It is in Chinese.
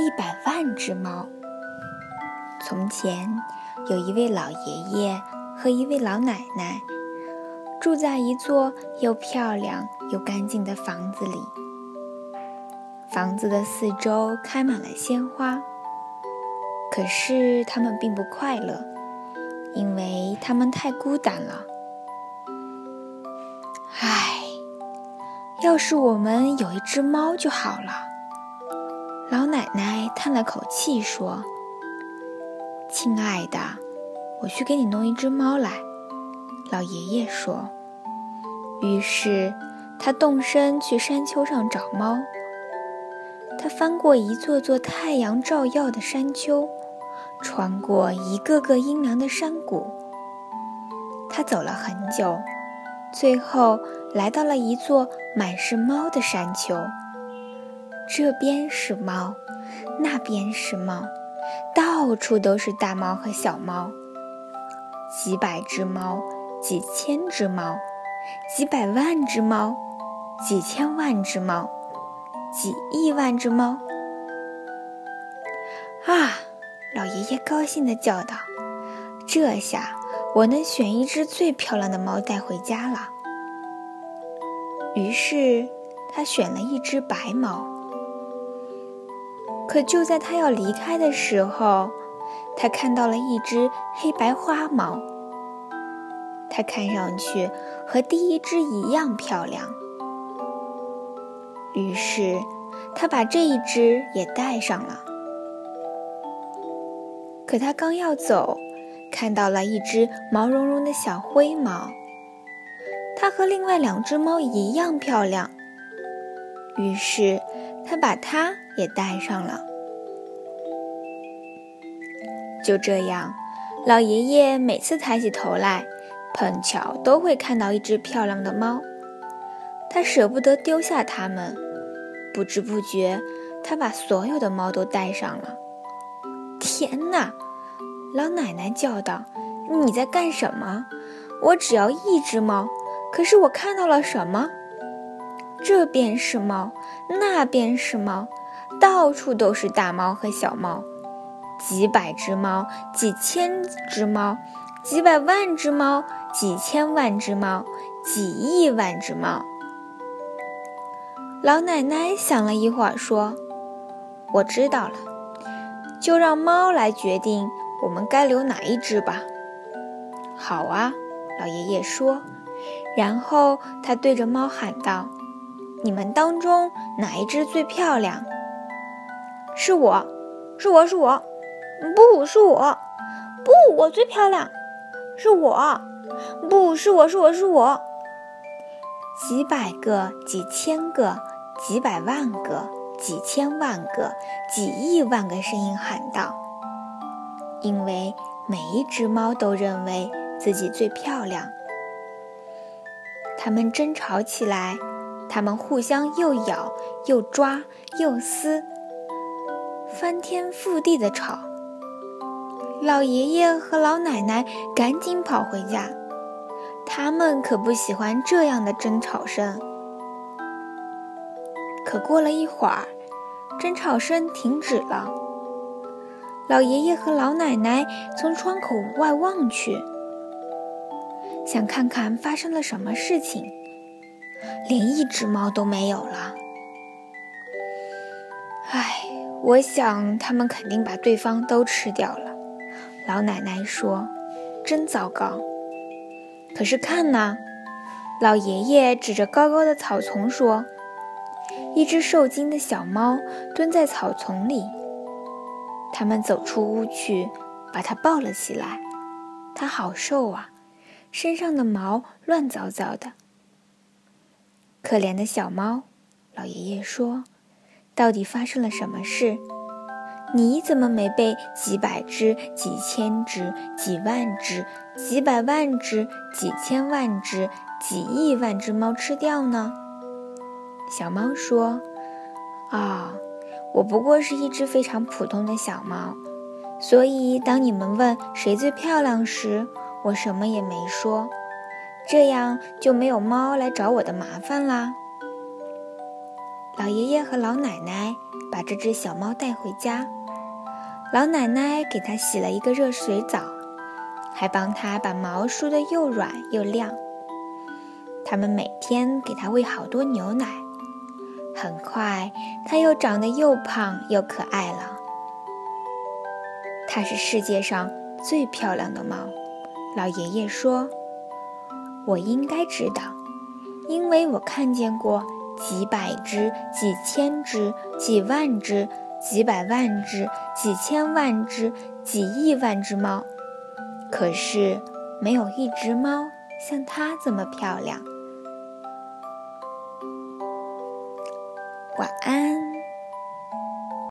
一百万只猫。从前，有一位老爷爷和一位老奶奶，住在一座又漂亮又干净的房子里。房子的四周开满了鲜花，可是他们并不快乐，因为他们太孤单了。唉，要是我们有一只猫就好了。老奶奶叹了口气说：“亲爱的，我去给你弄一只猫来。”老爷爷说。于是他动身去山丘上找猫。他翻过一座座太阳照耀的山丘，穿过一个个阴凉的山谷。他走了很久，最后来到了一座满是猫的山丘。这边是猫，那边是猫，到处都是大猫和小猫。几百只猫，几千只猫，几百万只猫，几千万只猫。几亿万只猫！啊，老爷爷高兴地叫道：“这下我能选一只最漂亮的猫带回家了。”于是他选了一只白猫。可就在他要离开的时候，他看到了一只黑白花猫。它看上去和第一只一样漂亮。于是，他把这一只也带上了。可他刚要走，看到了一只毛茸茸的小灰猫，它和另外两只猫一样漂亮。于是，他把它也带上了。就这样，老爷爷每次抬起头来，碰巧都会看到一只漂亮的猫。他舍不得丢下它们，不知不觉，他把所有的猫都带上了。天哪！老奶奶叫道：“你在干什么？我只要一只猫，可是我看到了什么？这边是猫，那边是猫，到处都是大猫和小猫，几百只猫，几千只猫，几百万只猫，几千万只猫，几亿万只猫。”老奶奶想了一会儿，说：“我知道了，就让猫来决定我们该留哪一只吧。”“好啊。”老爷爷说。然后他对着猫喊道：“你们当中哪一只最漂亮？”“是我，是我，是我！”“不是我，不，我最漂亮！”“是我，不是我，是我，是我！”几百个，几千个。几百万个、几千万个、几亿万个声音喊道：“因为每一只猫都认为自己最漂亮。”它们争吵起来，它们互相又咬又抓又撕，翻天覆地的吵。老爷爷和老奶奶赶紧跑回家，他们可不喜欢这样的争吵声。可过了一会儿，争吵声停止了。老爷爷和老奶奶从窗口外望去，想看看发生了什么事情。连一只猫都没有了。唉，我想他们肯定把对方都吃掉了。老奶奶说：“真糟糕。”可是看呐，老爷爷指着高高的草丛说。一只受惊的小猫蹲在草丛里，他们走出屋去，把它抱了起来。它好瘦啊，身上的毛乱糟糟的。可怜的小猫，老爷爷说：“到底发生了什么事？你怎么没被几百只、几千只、几万只、几百万只、几千万只、几亿万只猫吃掉呢？”小猫说：“啊，我不过是一只非常普通的小猫，所以当你们问谁最漂亮时，我什么也没说，这样就没有猫来找我的麻烦啦。”老爷爷和老奶奶把这只小猫带回家。老奶奶给它洗了一个热水澡，还帮它把毛梳得又软又亮。他们每天给它喂好多牛奶，很快它又长得又胖又可爱了。它是世界上最漂亮的猫，老爷爷说：“我应该知道，因为我看见过几百只、几千只、几万只。”几百万只、几千万只、几亿万只猫，可是没有一只猫像它这么漂亮。晚安。